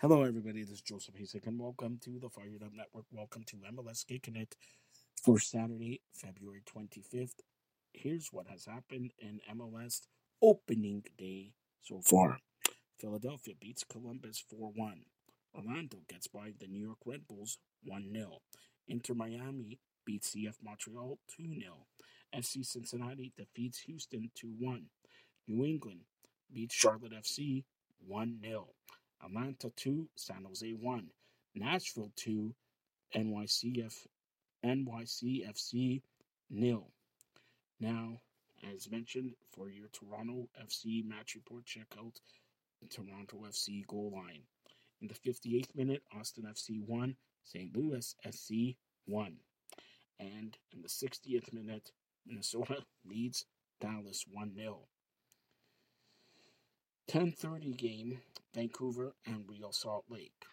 Hello, everybody. This is Joseph Hasek, and welcome to the Fired Up Network. Welcome to MLS Kick It for Saturday, February 25th. Here's what has happened in MLS opening day so far. Philadelphia beats Columbus 4 1. Orlando gets by the New York Red Bulls 1 0. Inter Miami beats CF Montreal 2 0. FC Cincinnati defeats Houston 2 1. New England beats Charlotte FC 1 0. Atlanta 2, San Jose 1. Nashville 2, NYCF, NYCFC nil. Now, as mentioned, for your Toronto FC match report, check out Toronto FC goal line. In the 58th minute, Austin FC 1, St. Louis SC 1. And in the 60th minute, Minnesota leads Dallas 1 0. 10:30 game, Vancouver and Real Salt Lake.